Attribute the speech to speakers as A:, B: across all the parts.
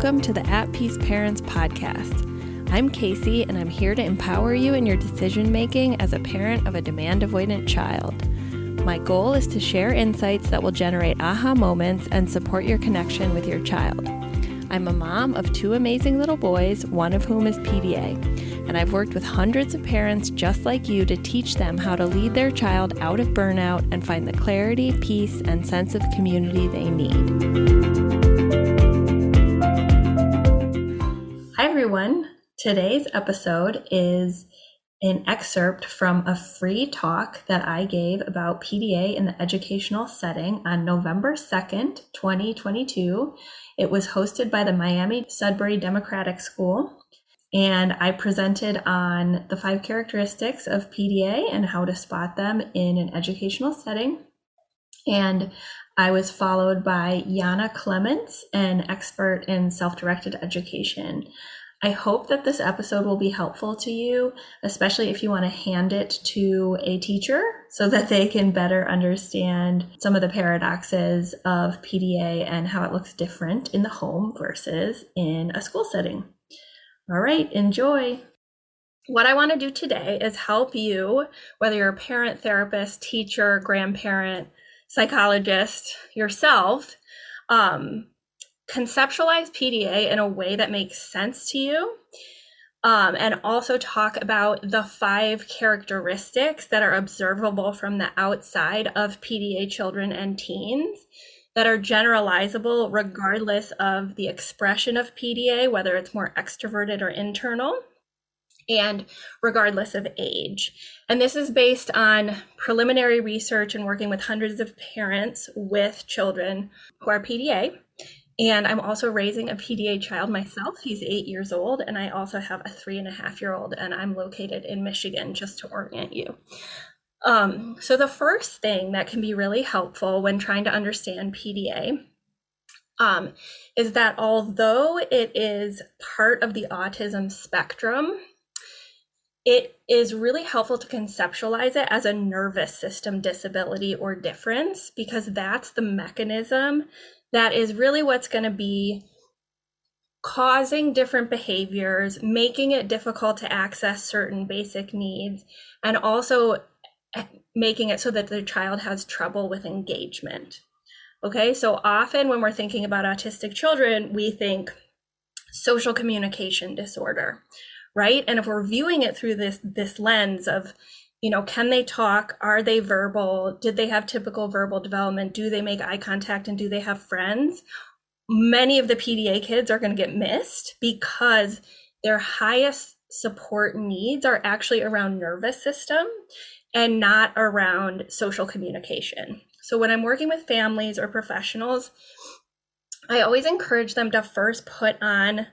A: welcome to the At Peace Parents podcast. I'm Casey, and I'm here to empower you in your decision making as a parent of a demand avoidant child. My goal is to share insights that will generate aha moments and support your connection with your child. I'm a mom of two amazing little boys, one of whom is PDA, and I've worked with hundreds of parents just like you to teach them how to lead their child out of burnout and find the clarity, peace, and sense of community they need. Hi, everyone. Today's episode is an excerpt from a free talk that I gave about PDA in the educational setting on November 2nd, 2022. It was hosted by the Miami Sudbury Democratic School. And I presented on the five characteristics of PDA and how to spot them in an educational setting. And I was followed by Je'anna Clements, an expert in self directed education. I hope that this episode will be helpful to you, especially if you want to hand it to a teacher so that they can better understand some of the paradoxes of PDA and how it looks different in the home versus in a school setting. All right, enjoy. What I want to do today is help you, whether you're a parent, therapist, teacher, grandparent, psychologist yourself, um, conceptualize PDA in a way that makes sense to you. Um, and also talk about the five characteristics that are observable from the outside of PDA children and teens that are generalizable regardless of the expression of PDA, whether it's more extroverted or internal and regardless of age. And this is based on preliminary research and working with hundreds of parents with children who are PDA. And I'm also raising a PDA child myself. He's eight years old, and I also have a three and a half year old, and I'm located in Michigan, just to orient you. Um, so, the first thing that can be really helpful when trying to understand PDA um, is that although it is part of the autism spectrum, it is really helpful to conceptualize it as a nervous system disability or difference because that's the mechanism that is really what's going to be causing different behaviors, making it difficult to access certain basic needs, and also eh, making it so that the child has trouble with engagement. Okay, so often when we're thinking about autistic children, we think social communication disorder right? And if we're viewing it through this this lens of you know can they talk? Are they verbal? Did they have typical verbal development? Do they make eye contact and do they have friends? Many of the pda kids are going to get missed because their highest support needs are actually around nervous system and not around social communication. So when i'm working with families or professionals i always encourage them to first put on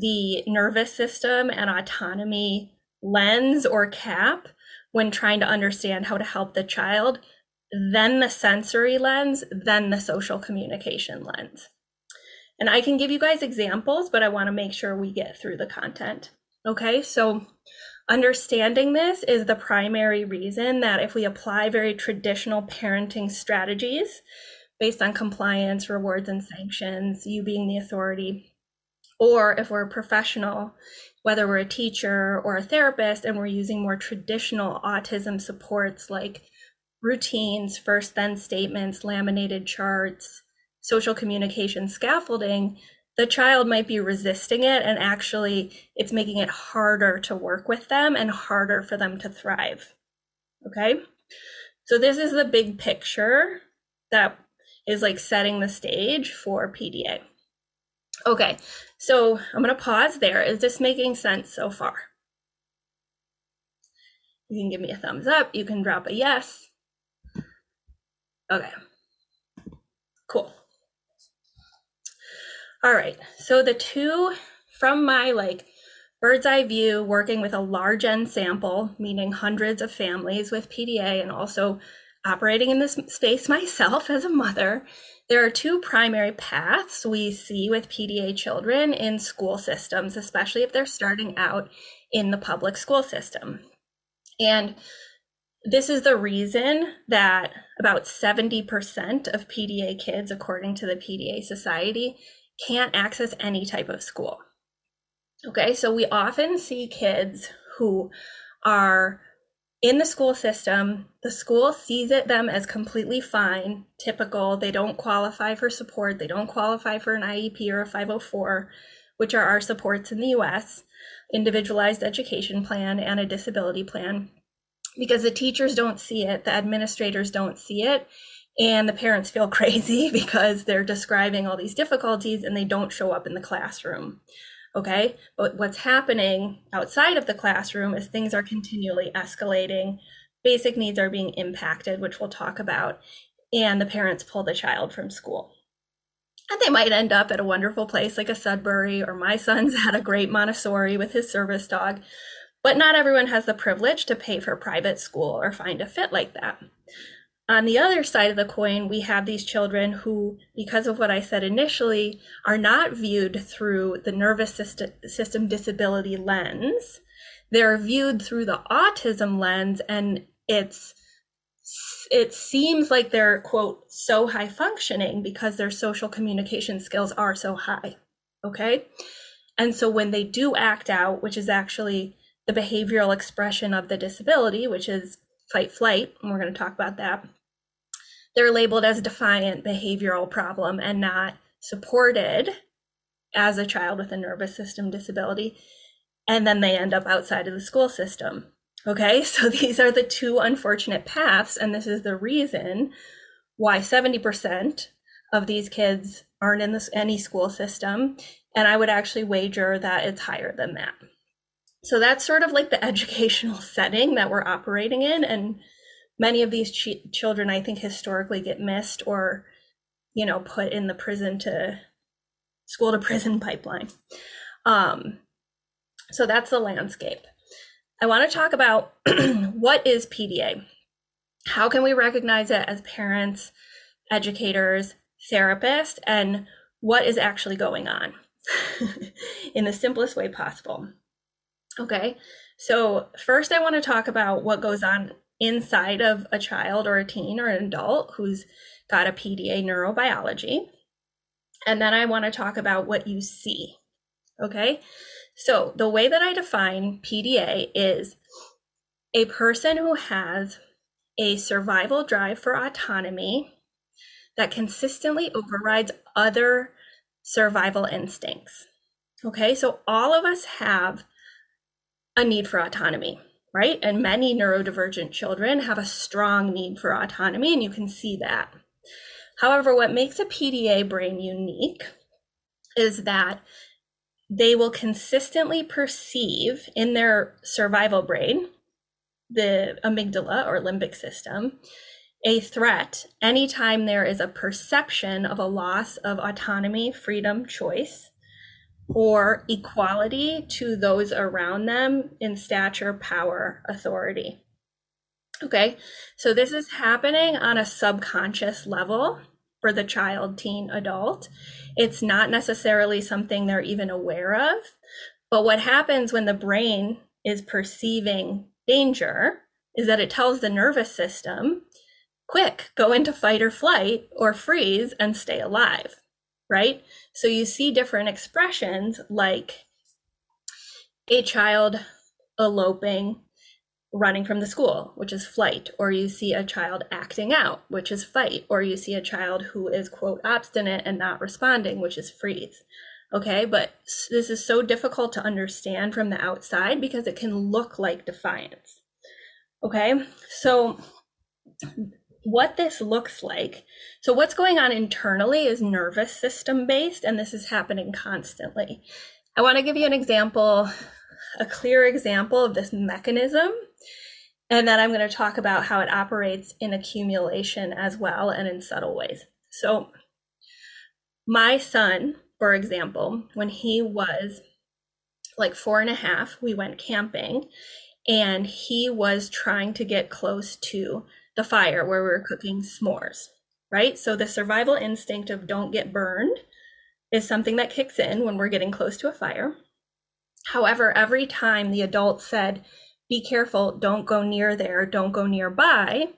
A: the nervous system and autonomy lens or cap when trying to understand how to help the child, then the sensory lens, then the social communication lens. And I can give you guys examples, but I want to make sure we get through the content. Okay, so understanding this is the primary reason that if we apply very traditional parenting strategies based on compliance, rewards, and sanctions, you being the authority, or if we're a professional, whether we're a teacher or a therapist, and we're using more traditional autism supports like routines, first then statements, laminated charts, social communication scaffolding, the child might be resisting it and actually it's making it harder to work with them and harder for them to thrive. Okay? So this is the big picture that is like setting the stage for PDA. Okay, so I'm going to pause there. Is this making sense so far? You can give me a thumbs up. You can drop a yes. Okay, cool. All right, so the two from my like bird's eye view, working with a large N sample, meaning hundreds of families with PDA, and also operating in this space myself as a mother, there are two primary paths we see with PDA children in school systems, especially if they're starting out in the public school system. And this is the reason that about 70% of PDA kids, according to the PDA Society, can't access any type of school. Okay, so we often see kids who are in the school system, the school sees it them as completely fine, typical. They don't qualify for support. They don't qualify for an IEP or a 504, which are our supports in the US, individualized education plan and a disability plan. Because the teachers don't see it, the administrators don't see it, and the parents feel crazy because they're describing all these difficulties and they don't show up in the classroom. Okay. But what's happening outside of the classroom is things are continually escalating. Basic needs are being impacted, which we'll talk about. And the parents pull the child from school. And they might end up at a wonderful place like a Sudbury, or my son's had a great Montessori with his service dog. But not everyone has the privilege to pay for private school or find a fit like that. On the other side of the coin, we have these children who, because of what I said initially, are not viewed through the nervous system, disability lens. They're viewed through the autism lens, and it's it seems like they're quote so high functioning because their social communication skills are so high okay and so when they do act out which is actually the behavioral expression of the disability which is fight flight and we're going to talk about that they're labeled as defiant behavioral problem and not supported as a child with a nervous system disability and then they end up outside of the school system. Okay? So these are the two unfortunate paths and this is the reason why 70% of these kids aren't in this any school system and i would actually wager that it's higher than that. So that's sort of like the educational setting that we're operating in and many of these ch- children i think historically get missed or you know put in the prison to school to prison pipeline. Um, so that's the landscape. I want to talk about what is pda how can we recognize it as parents educators therapists and what is actually going on in the simplest way possible? Okay so first i want to talk about what goes on inside of a child or a teen or an adult who's got a PDA neurobiology. And then I want to talk about what you see. Okay. So the way that I define PDA is a person who has a survival drive for autonomy that consistently overrides other survival instincts. Okay, so all of us have a need for autonomy right? And many neurodivergent children have a strong need for autonomy, and you can see that. However, what makes a PDA brain unique is that they will consistently perceive in their survival brain, the amygdala or limbic system, a threat anytime there is a perception of a loss of autonomy, freedom, choice, or equality to those around them in stature, power, authority. Okay, so this is happening on a subconscious level for the child, teen, adult. It's not necessarily something they're even aware of. But what happens when the brain is perceiving danger is that it tells the nervous system, quick, go into fight or flight or freeze and stay alive right? So you see different expressions like a child eloping, running from the school, which is flight, or you see a child acting out, which is fight, or you see a child who is, quote, obstinate and not responding, which is freeze. Okay, but this is so difficult to understand from the outside because it can look like defiance. Okay, so what this looks like. So, what's going on internally is nervous system based, and this is happening constantly. I want to give you an example, a clear example of this mechanism, and then I'm going to talk about how it operates in accumulation as well and in subtle ways. So, my son, for example, when he was like four and a half, we went camping and he was trying to get close to the fire where we were cooking s'mores, right? So the survival instinct of don't get burned is something that kicks in when we're getting close to a fire. However, every time the adult said, be careful, don't go near there, don't go nearby,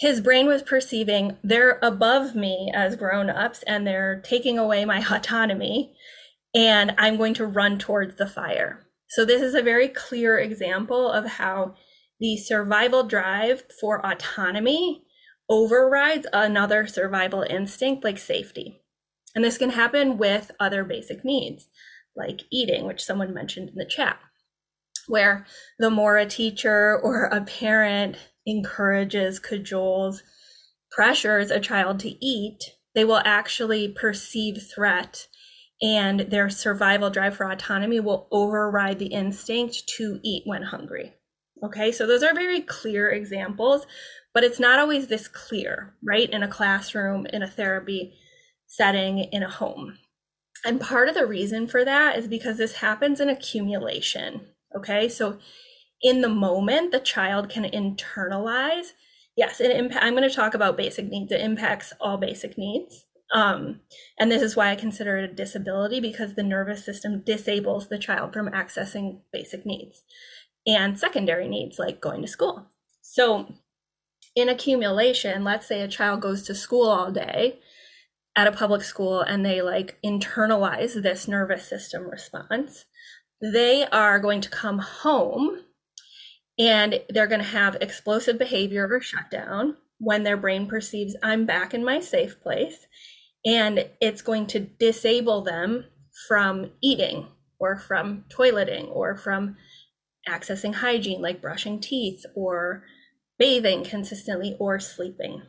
A: his brain was perceiving they're above me as grown-ups and they're taking away my autonomy and I'm going to run towards the fire. So this is a very clear example of how the survival drive for autonomy overrides another survival instinct like safety. And this can happen with other basic needs like eating, which someone mentioned in the chat, where the more a teacher or a parent encourages, cajoles, pressures a child to eat, they will actually perceive threat and their survival drive for autonomy will override the instinct to eat when hungry. Okay, so those are very clear examples, but it's not always this clear, right? In a classroom, in a therapy setting, in a home. And part of the reason for that is because this happens in accumulation. Okay, so in the moment, the child can internalize. Yes, it impa- I'm going to talk about basic needs. It impacts all basic needs. Um, and this is why I consider it a disability because the nervous system disables the child from accessing basic needs and secondary needs like going to school. So, in accumulation, let's say a child goes to school all day at a public school and they like internalize this nervous system response, they are going to come home and they're going to have explosive behavior or shutdown when their brain perceives I'm back in my safe place and it's going to disable them from eating or from toileting or from accessing hygiene like brushing teeth or bathing consistently or sleeping.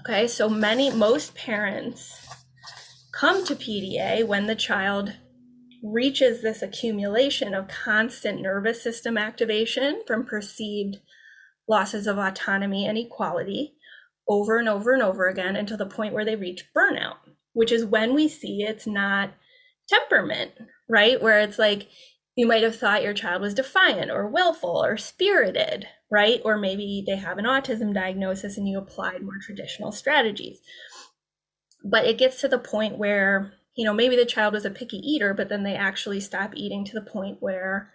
A: Okay, so many, most parents come to PDA when the child reaches this accumulation of constant nervous system activation from perceived losses of autonomy and equality over and over and over again until the point where they reach burnout, which is when we see it's not temperament, right? Where it's like you might have thought your child was defiant or willful or spirited, right? Or maybe they have an autism diagnosis and you applied more traditional strategies. But it gets to the point where, you know, maybe the child was a picky eater, but then they actually stop eating to the point where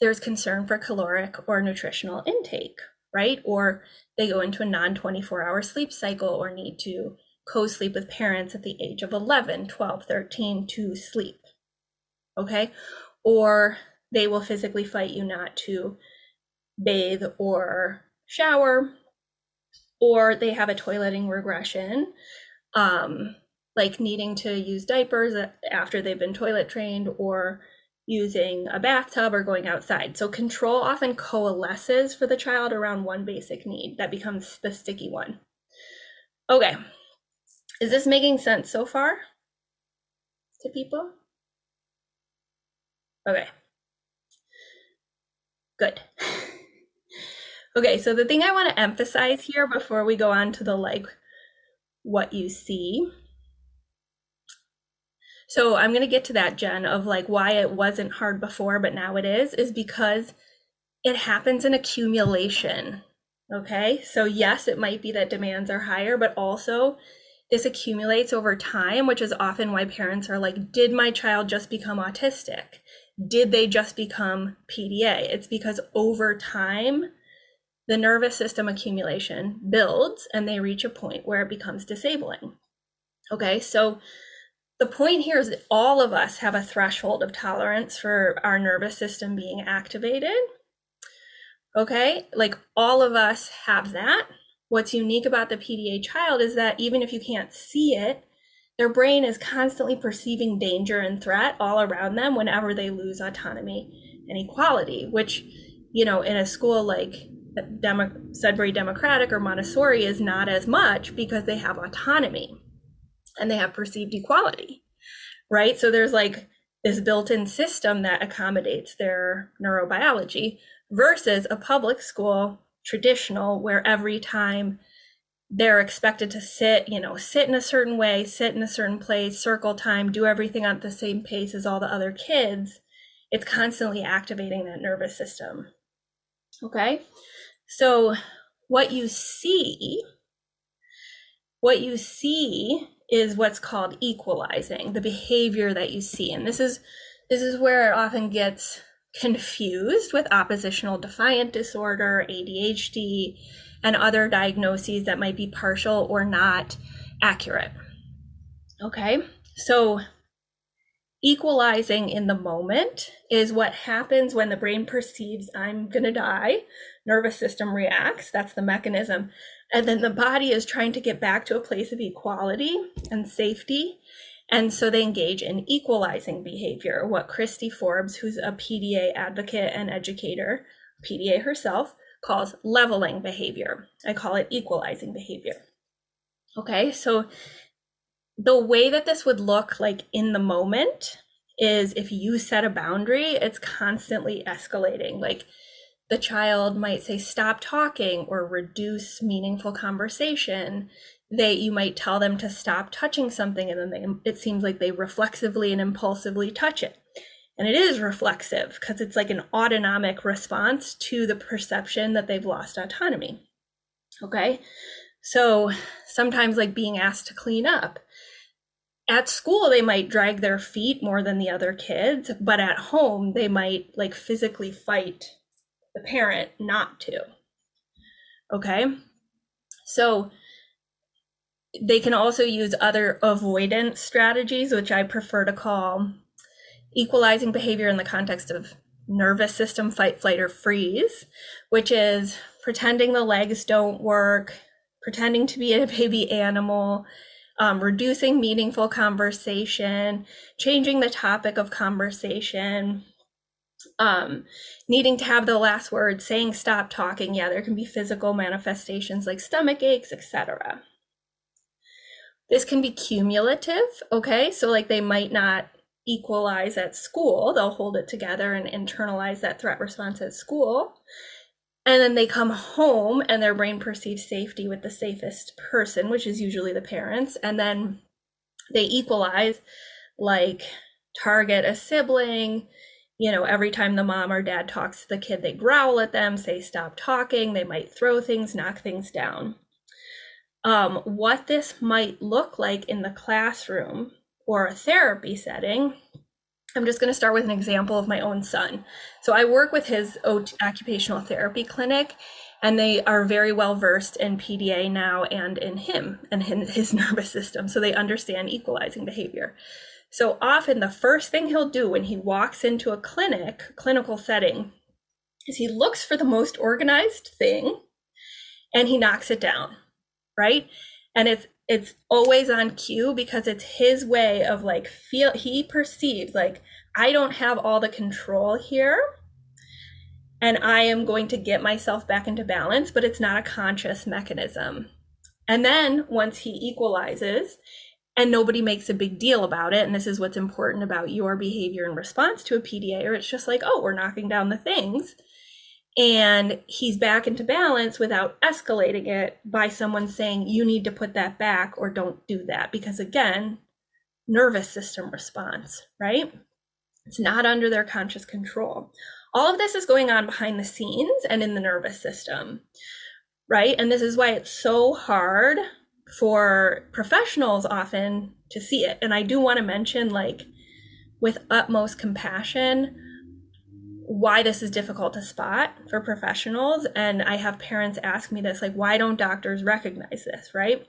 A: there's concern for caloric or nutritional intake, right? Or they go into a non 24 hour sleep cycle or need to co sleep with parents at the age of 11, 12, 13 to sleep. Okay. Or they will physically fight you not to bathe or shower. Or they have a toileting regression, um, like needing to use diapers after they've been toilet trained or using a bathtub or going outside. So control often coalesces for the child around one basic need that becomes the sticky one. Okay. Is this making sense so far to people? Okay. Good. okay, so the thing I want to emphasize here before we go on to the like what you see so I'm going to get to that, Jen, of like why it wasn't hard before, but now it is, is because it happens in accumulation. Okay. So, yes, it might be that demands are higher, but also this accumulates over time, which is often why parents are like, did my child just become autistic? Did they just become PDA? It's because over time, the nervous system accumulation builds and they reach a point where it becomes disabling. Okay. So, the point here is that all of us have a threshold of tolerance for our nervous system being activated. Okay, like all of us have that. What's unique about the PDA child is that even if you can't see it, their brain is constantly perceiving danger and threat all around them whenever they lose autonomy and equality, which, you know, in a school like Demo- Sudbury Democratic or Montessori is not as much because they have autonomy and they have perceived equality, right? So there's like this built in system that accommodates their neurobiology versus a public school traditional where every time they're expected to sit, you know, sit in a certain way, sit in a certain place, circle time, do everything at the same pace as all the other kids. It's constantly activating that nervous system. Okay. So, what you see, what you see is what's called equalizing the behavior that you see and this is this is where it often gets confused with oppositional defiant disorder adhd and other diagnoses that might be partial or not accurate. Okay, so equalizing in the moment is what happens when the brain perceives I'm to die. Nervous system reacts. That's the mechanism. And then the body is trying to get back to a place of equality and safety. And so they engage in equalizing behavior, what Kristy Forbes, who's a PDA advocate and educator, PDA herself, calls leveling behavior. I call it equalizing behavior. Okay, so the way that this would look like in the moment is if you set a boundary, it's constantly escalating. Like the child might say, stop talking or reduce meaningful conversation. They, you might tell them to stop touching something, and then they, it seems like they reflexively and impulsively touch it. And it is reflexive because it's like an autonomic response to the perception that they've lost autonomy. Okay. So sometimes, like being asked to clean up, at school they might drag their feet more than the other kids but at home they might like physically fight the parent not to okay so they can also use other avoidance strategies which i prefer to call equalizing behavior in the context of nervous system fight flight or freeze which is pretending the legs don't work pretending to be a baby animal um, reducing meaningful conversation, changing the topic of conversation, um, needing to have the last word, saying stop talking. Yeah, there can be physical manifestations like stomach aches, etc. This can be cumulative, okay? So, like, they might not equalize at school, they'll hold it together and internalize that threat response at school. And then they come home and their brain perceives safety with the safest person, which is usually the parents. And then they equalize, like target a sibling. You know, every time the mom or dad talks to the kid, they growl at them, say, stop talking. They might throw things, knock things down. Um, what this might look like in the classroom or a therapy setting I'm just going to start with an example of my own son. So I work with his occupational therapy clinic, and they are very well versed in PDA now and in him and his nervous system. So they understand equalizing behavior. So often, the first thing he'll do when he walks into a clinic, clinical setting, is he looks for the most organized thing and he knocks it down, right? And it's it's always on cue because it's his way of like feel he perceives like I don't have all the control here and I am going to get myself back into balance, but it's not a conscious mechanism. And then once he equalizes and nobody makes a big deal about it, and this is what's important about your behavior in response to a PDA, or it's just like, oh, we're knocking down the things and he's back into balance without escalating it by someone saying you need to put that back or don't do that. Because again nervous system response right? It's not under their conscious control. All of this is going on behind the scenes and in the nervous system right? And this is why it's so hard for professionals often to see it. And i do want to mention like with utmost compassion why this is difficult to spot for professionals. And I have parents ask me this, like, why don't doctors recognize this, right?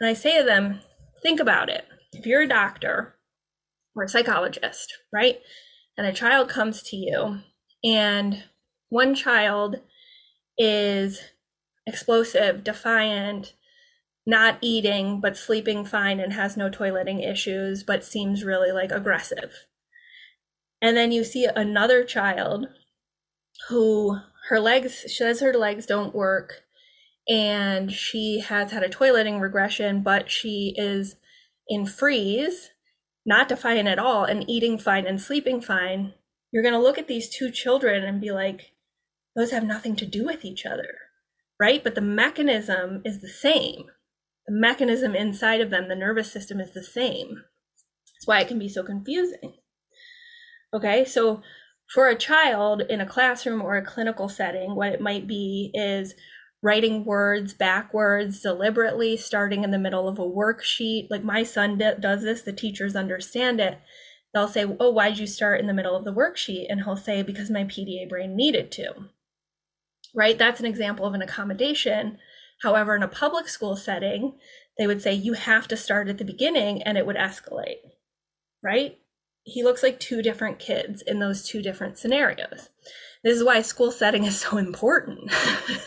A: And I say to them, think about it. If you're a doctor or a psychologist, right? And a child comes to you, and one child is explosive, defiant, not eating, but sleeping fine and has no toileting issues, but seems really like aggressive and then you see another child who her legs, she says her legs don't work and she has had a toileting regression, but she is in freeze, not defiant at all, and eating fine and sleeping fine. You're going to look at these two children and be like, those have nothing to do with each other, right? But the mechanism is the same. The mechanism inside of them, the nervous system is the same. That's why it can be so confusing. Okay, so for a child in a classroom or a clinical setting, what it might be is writing words backwards deliberately, starting in the middle of a worksheet. Like my son does this, the teachers understand it. They'll say, Oh, why'd you start in the middle of the worksheet? And he'll say, Because my PDA brain needed to. right? That's an example of an accommodation. However, in a public school setting, they would say you have to start at the beginning and it would escalate, right? He looks like two different kids in those two different scenarios. This is why school setting is so important,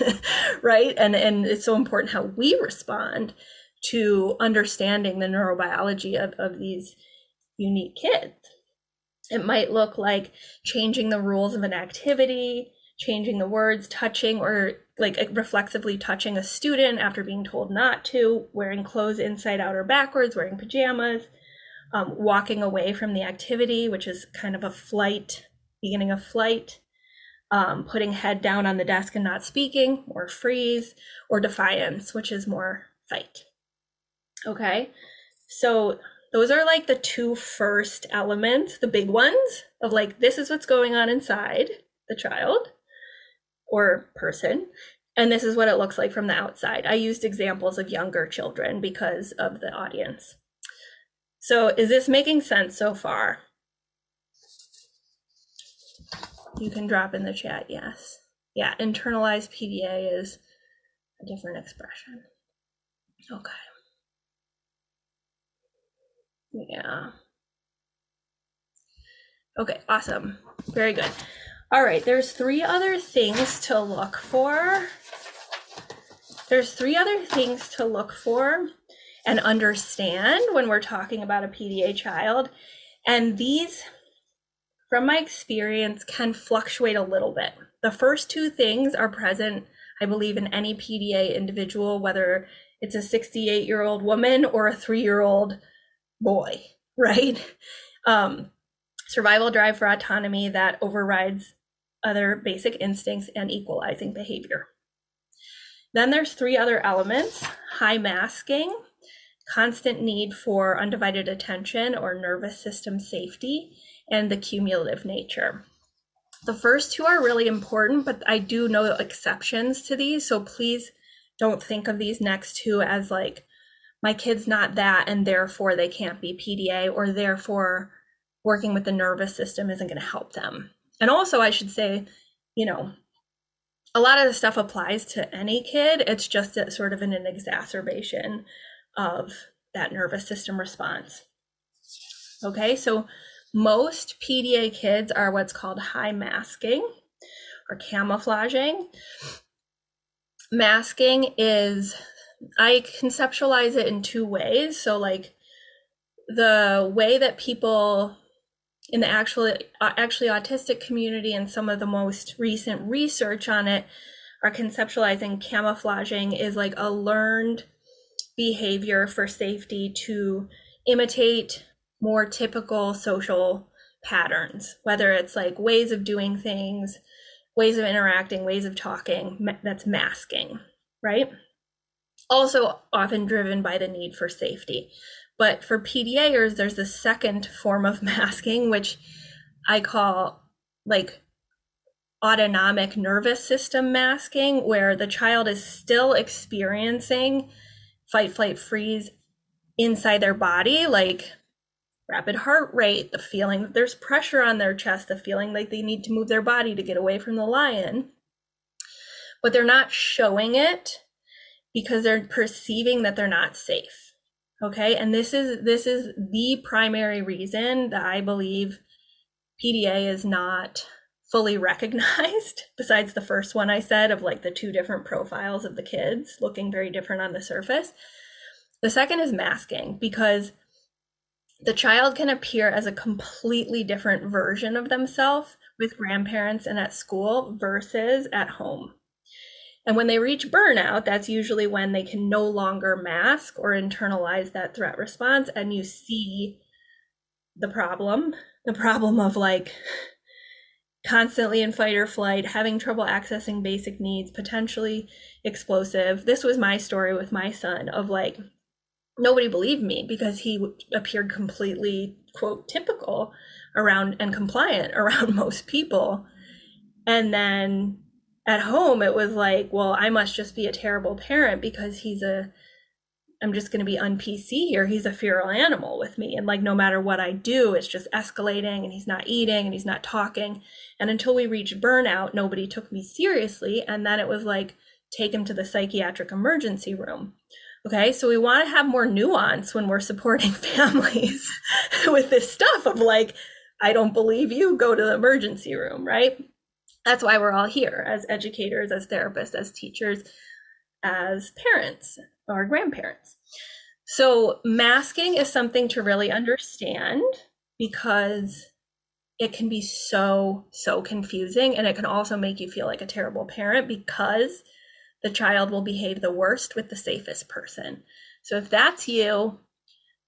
A: right? And and it's so important how we respond to understanding the neurobiology of, of these unique kids. It might look like changing the rules of an activity, changing the words, touching or like uh, reflexively touching a student after being told not to, wearing clothes inside out or backwards, wearing pajamas, um, walking away from the activity, which is kind of a flight, beginning of flight, um, putting head down on the desk and not speaking, or freeze, or defiance, which is more fight. Okay, so those are like the two first elements, the big ones of like, this is what's going on inside the child or person. And this is what it looks like from the outside. I used examples of younger children because of the audience. So, is this making sense so far? You can drop in the chat, yes. Yeah, internalized PDA is a different expression. Okay. Yeah. Okay, awesome. Very good. All right, there's three other things to look for. There's three other things to look for and understand when we're talking about a PDA child. And these, from my experience, can fluctuate a little bit. The first two things are present, I believe, in any PDA individual, whether it's a 68 year old woman or a three year old boy, right? Um, survival drive for autonomy that overrides other basic instincts and equalizing behavior. Then there's three other elements high masking, constant need for undivided attention or nervous system safety, and the cumulative nature. The first two are really important, but I do know exceptions to these. So please don't think of these next two as like my kid's not that and therefore they can't be PDA or therefore working with the nervous system isn't going to help them. And also, I should say, you know, a lot of the stuff applies to any kid. It's just a, sort of an, an exacerbation of that nervous system response. Okay, so most PDA kids are what's called high masking or camouflaging. Masking is I conceptualize it in two ways. So, like, the way that people in the actually uh, actually autistic community and some of the most recent research on it are conceptualizing camouflaging is like a learned behavior for safety to imitate more typical social patterns whether it's like ways of doing things ways of interacting ways of talking that's masking right also often driven by the need for safety. But for PDAers, there's a second form of masking, which I call like autonomic nervous system masking, where the child is still experiencing fight, flight, freeze inside their body, like rapid heart rate, the feeling that there's pressure on their chest, the feeling like they need to move their body to get away from the lion. But they're not showing it because they're perceiving that they're not safe. Okay? And this is this is the primary reason that I believe PDA is not fully recognized besides the first one I said of like the two different profiles of the kids looking very different on the surface. The second is masking because the child can appear as a completely different version of themselves with grandparents and at school versus at home. And when they reach burnout, that's usually when they can no longer mask or internalize that threat response. And you see the problem the problem of like constantly in fight or flight, having trouble accessing basic needs, potentially explosive. This was my story with my son of like, nobody believed me because he appeared completely, quote, typical around and compliant around most people. And then at home it was like well i must just be a terrible parent because he's a I'm just going to be un PC here. He's a feral animal with me. And like, no matter what I do, it's just escalating and he's not eating and he's not talking. And until we reached burnout, nobody took me seriously. And then it was like, take him to the psychiatric emergency room. Okay, so we want to have more nuance when we're supporting families with this stuff of like, I don't believe you, go to the emergency room, right? That's why we're all here as educators, as therapists, as teachers, as parents or grandparents. So, masking is something to really understand because it can be so, so confusing. And it can also make you feel like a terrible parent because the child will behave the worst with the safest person. So, if that's you,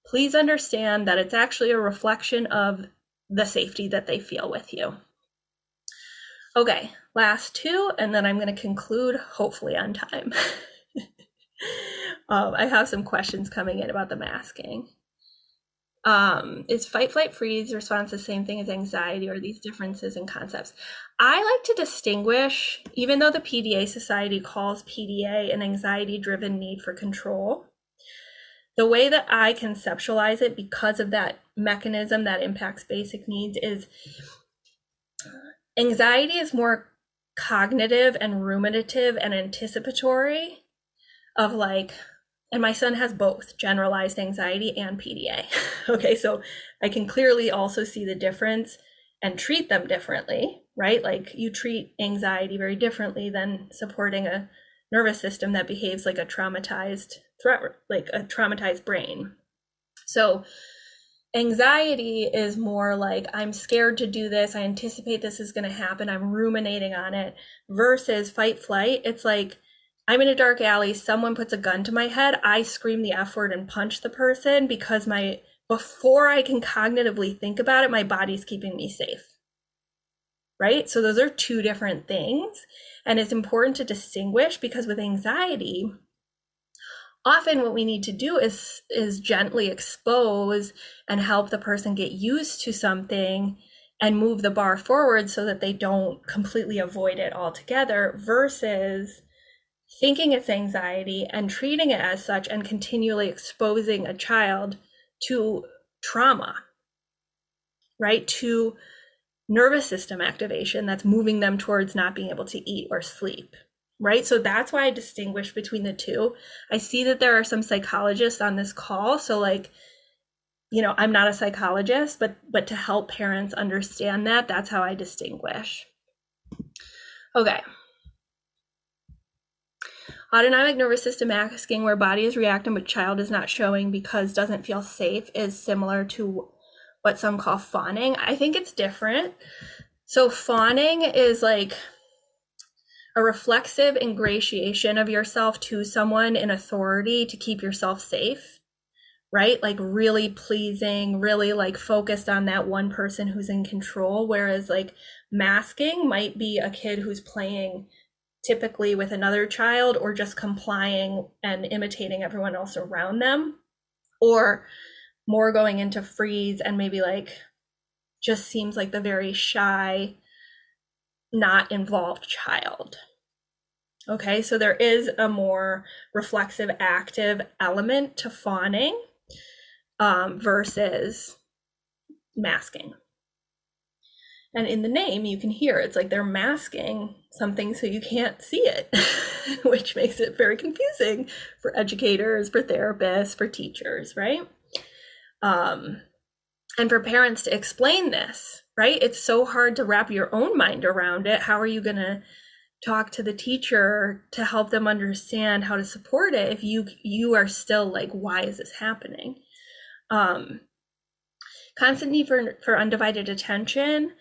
A: please understand that it's actually a reflection of the safety that they feel with you. Okay, last two, and then I'm going to conclude hopefully on time. um, I have some questions coming in about the masking. Um, is fight, flight, freeze response the same thing as anxiety, or these differences in concepts? I like to distinguish, even though the PDA Society calls PDA an anxiety driven need for control, the way that I conceptualize it because of that mechanism that impacts basic needs is anxiety is more cognitive and ruminative and anticipatory of like and my son has both generalized anxiety and PDA. okay, so I can clearly also see the difference and treat them differently, right? Like you treat anxiety very differently than supporting a nervous system that behaves like a traumatized threat, like a traumatized brain. So anxiety is more like i'm scared to do this i anticipate this is going to happen i'm ruminating on it versus fight flight it's like i'm in a dark alley. Someone puts a gun to my head. I scream the f word and punch the person because my before i can cognitively think about it my body's keeping me safe. Right? So those are two different things. And it's important to distinguish because with anxiety often what we need to do is is gently expose and help the person get used to something and move the bar forward so that they don't completely avoid it altogether versus thinking it's anxiety and treating it as such and continually exposing a child to trauma right to nervous system activation that's moving them towards not being able to eat or sleep right? So that's why I distinguish between the two. I see that there are some psychologists on this call, so like you know, I'm not a psychologist, but but to help parents understand that, that's how I distinguish. Okay. Autonomic nervous system masking, where body is reacting but child is not showing because doesn't feel safe, is similar to what some call fawning. I think it's different. So, fawning is like a reflexive ingratiation of yourself to someone in authority to keep yourself safe right like really pleasing really like focused on that one person who's in control whereas like masking might be a kid who's playing typically with another child or just complying and imitating everyone else around them or more going into freeze and maybe like just seems like the very shy not involved child. Okay, so there is a more reflexive, active element to fawning um, versus masking. And in the name, you can hear it's like they're masking something so you can't see it, which makes it very confusing for educators, for therapists, for teachers, right? Um, and for parents to explain this right? It's so hard to wrap your own mind around it. How are you going to talk to the teacher to help them understand how to support it if you you are still like why is this happening? Um constant need for for undivided attention.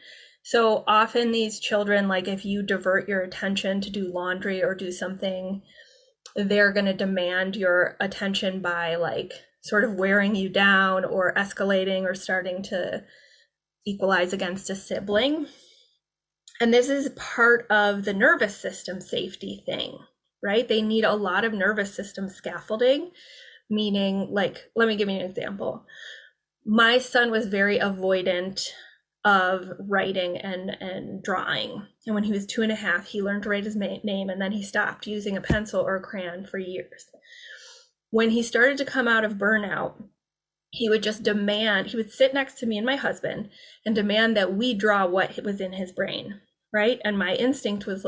A: So often these children like if you divert your attention to do laundry or do something they're going to demand your attention by like sort of wearing you down or escalating or starting to equalize against a sibling. And this is part of the nervous system safety thing, right? They need a lot of nervous system scaffolding, meaning, like, let me give you an example. My son was very avoidant of writing and, and drawing. And when he was two and a half, he learned to write his name and then he stopped using a pencil or a crayon for years. when he started to come out of burnout, he would just demand, he would sit next to me and my husband and demand that we draw what was in his brain, right? And my instinct was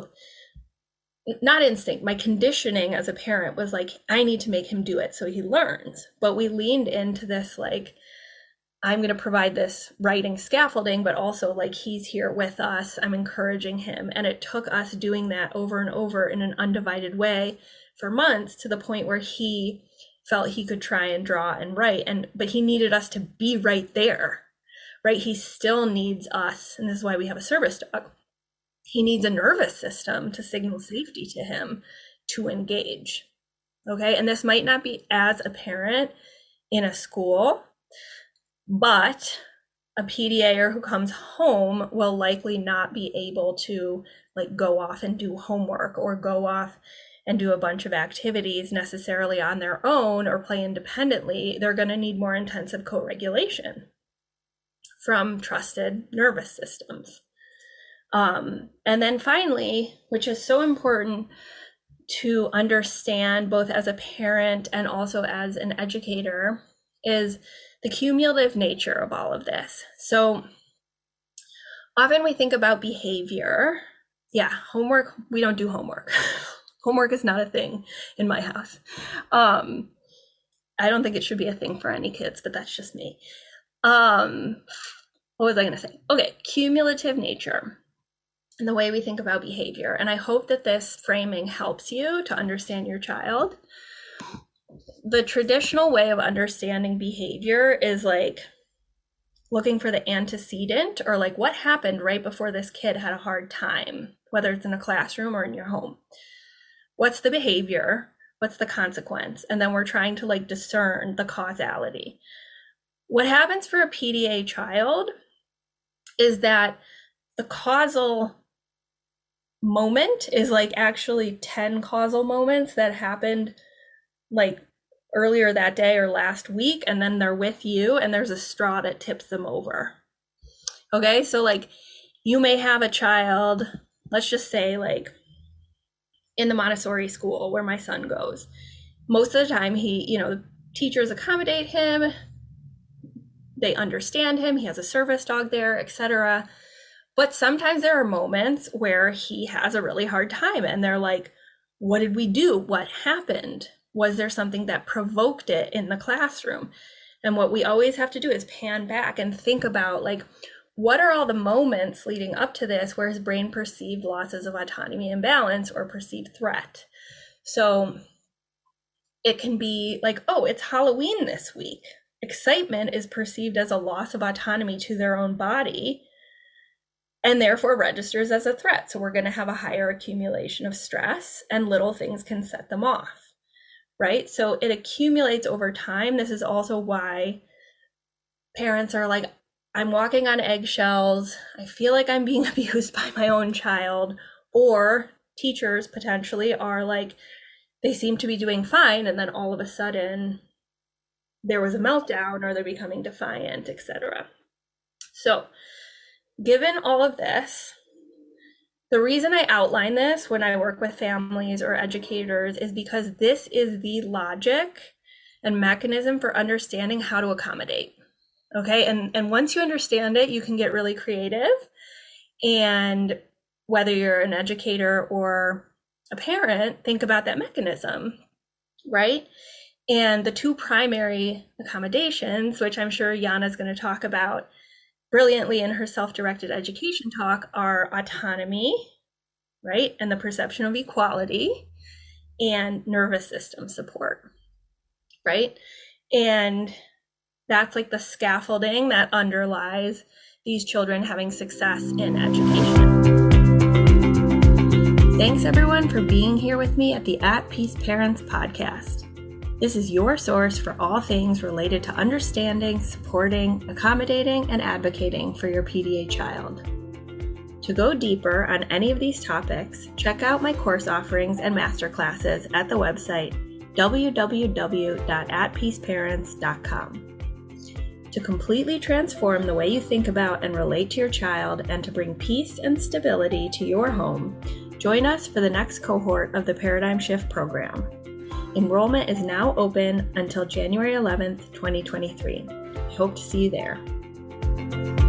A: not instinct, my conditioning as a parent was like, I need to make him do it so he learns. But we leaned into this, like, I'm going to provide this writing scaffolding, but also like he's here with us. I'm encouraging him. And it took us doing that over and over in an undivided way for months to the point where he felt he could try and draw and write and but he needed us to be right there right he still needs us and this is why we have a service dog he needs a nervous system to signal safety to him to engage. Okay. And this might not be as apparent in a school, but a PDAer who comes home will likely not be able to like go off and do homework or go off and do a bunch of activities necessarily on their own or play independently. They're going to need more intensive co regulation from trusted nervous systems. Um, and then finally, which is so important to understand both as a parent and also as an educator, is the cumulative nature of all of this. So often we think about behavior. Yeah, homework, we don't do homework. homework is not a thing in my house. Um, I don't think it should be a thing for any kids, but that's just me. Um, what was I going to say? Okay, cumulative nature and the way we think about behavior. And I hope that this framing helps you to understand your child. The traditional way of understanding behavior is like looking for the antecedent or like what happened right before this kid had a hard time, whether it's in a classroom or in your home. What's the behavior? What's the consequence? And then we're trying to like discern the causality. What happens for a PDA child is that the causal moment is like actually 10 causal moments that happened like earlier that day or last week and then they're with you and there's a straw that tips them over. Okay so like you may have a child let's just say like in the montessori school where my son goes. Most of the time he you know teachers accommodate him. They understand him. He has a service dog there etc but sometimes there are moments where he has a really hard time and they're like, what did we do? What happened? Was there something that provoked it in the classroom? And what we always have to do is pan back and think about like, what are all the moments leading up to this where his brain perceived losses of autonomy and balance or perceived threat? So it can be like, oh, it's Halloween this week. Excitement is perceived as a loss of autonomy to their own body and therefore registers as a threat. So we're going to have a higher accumulation of stress, and little things can set them off, right? So it accumulates over time. This is also why parents are like, I'm walking on eggshells. I feel like I'm being abused by my own child. Or teachers potentially are like, they seem to be doing fine. And then all of a sudden, there was a meltdown or they're becoming defiant, etc. So, given all of this, the reason I outline this when I work with families or educators is because this is the logic and mechanism for understanding how to accommodate. Okay. And, and once you understand it, you can get really creative. And whether you're an educator or a parent, think about that mechanism, right? And the two primary accommodations, which I'm sure Je'anna's going to talk about, brilliantly in her self directed education talk are autonomy, right? And the perception of equality and nervous system support, right? And that's like the scaffolding that underlies these children having success in education. Thanks everyone for being here with me at the At Peace Parents podcast. This is your source for all things related to understanding, supporting, accommodating, and advocating for your PDA child. To go deeper on any of these topics, check out my course offerings and masterclasses at the website www.atpeaceparents.com. To completely transform the way you think about and relate to your child and to bring peace and stability to your home, join us for the next cohort of the Paradigm Shift program. Enrollment is now open until January 11th, 2023. I hope to see you there.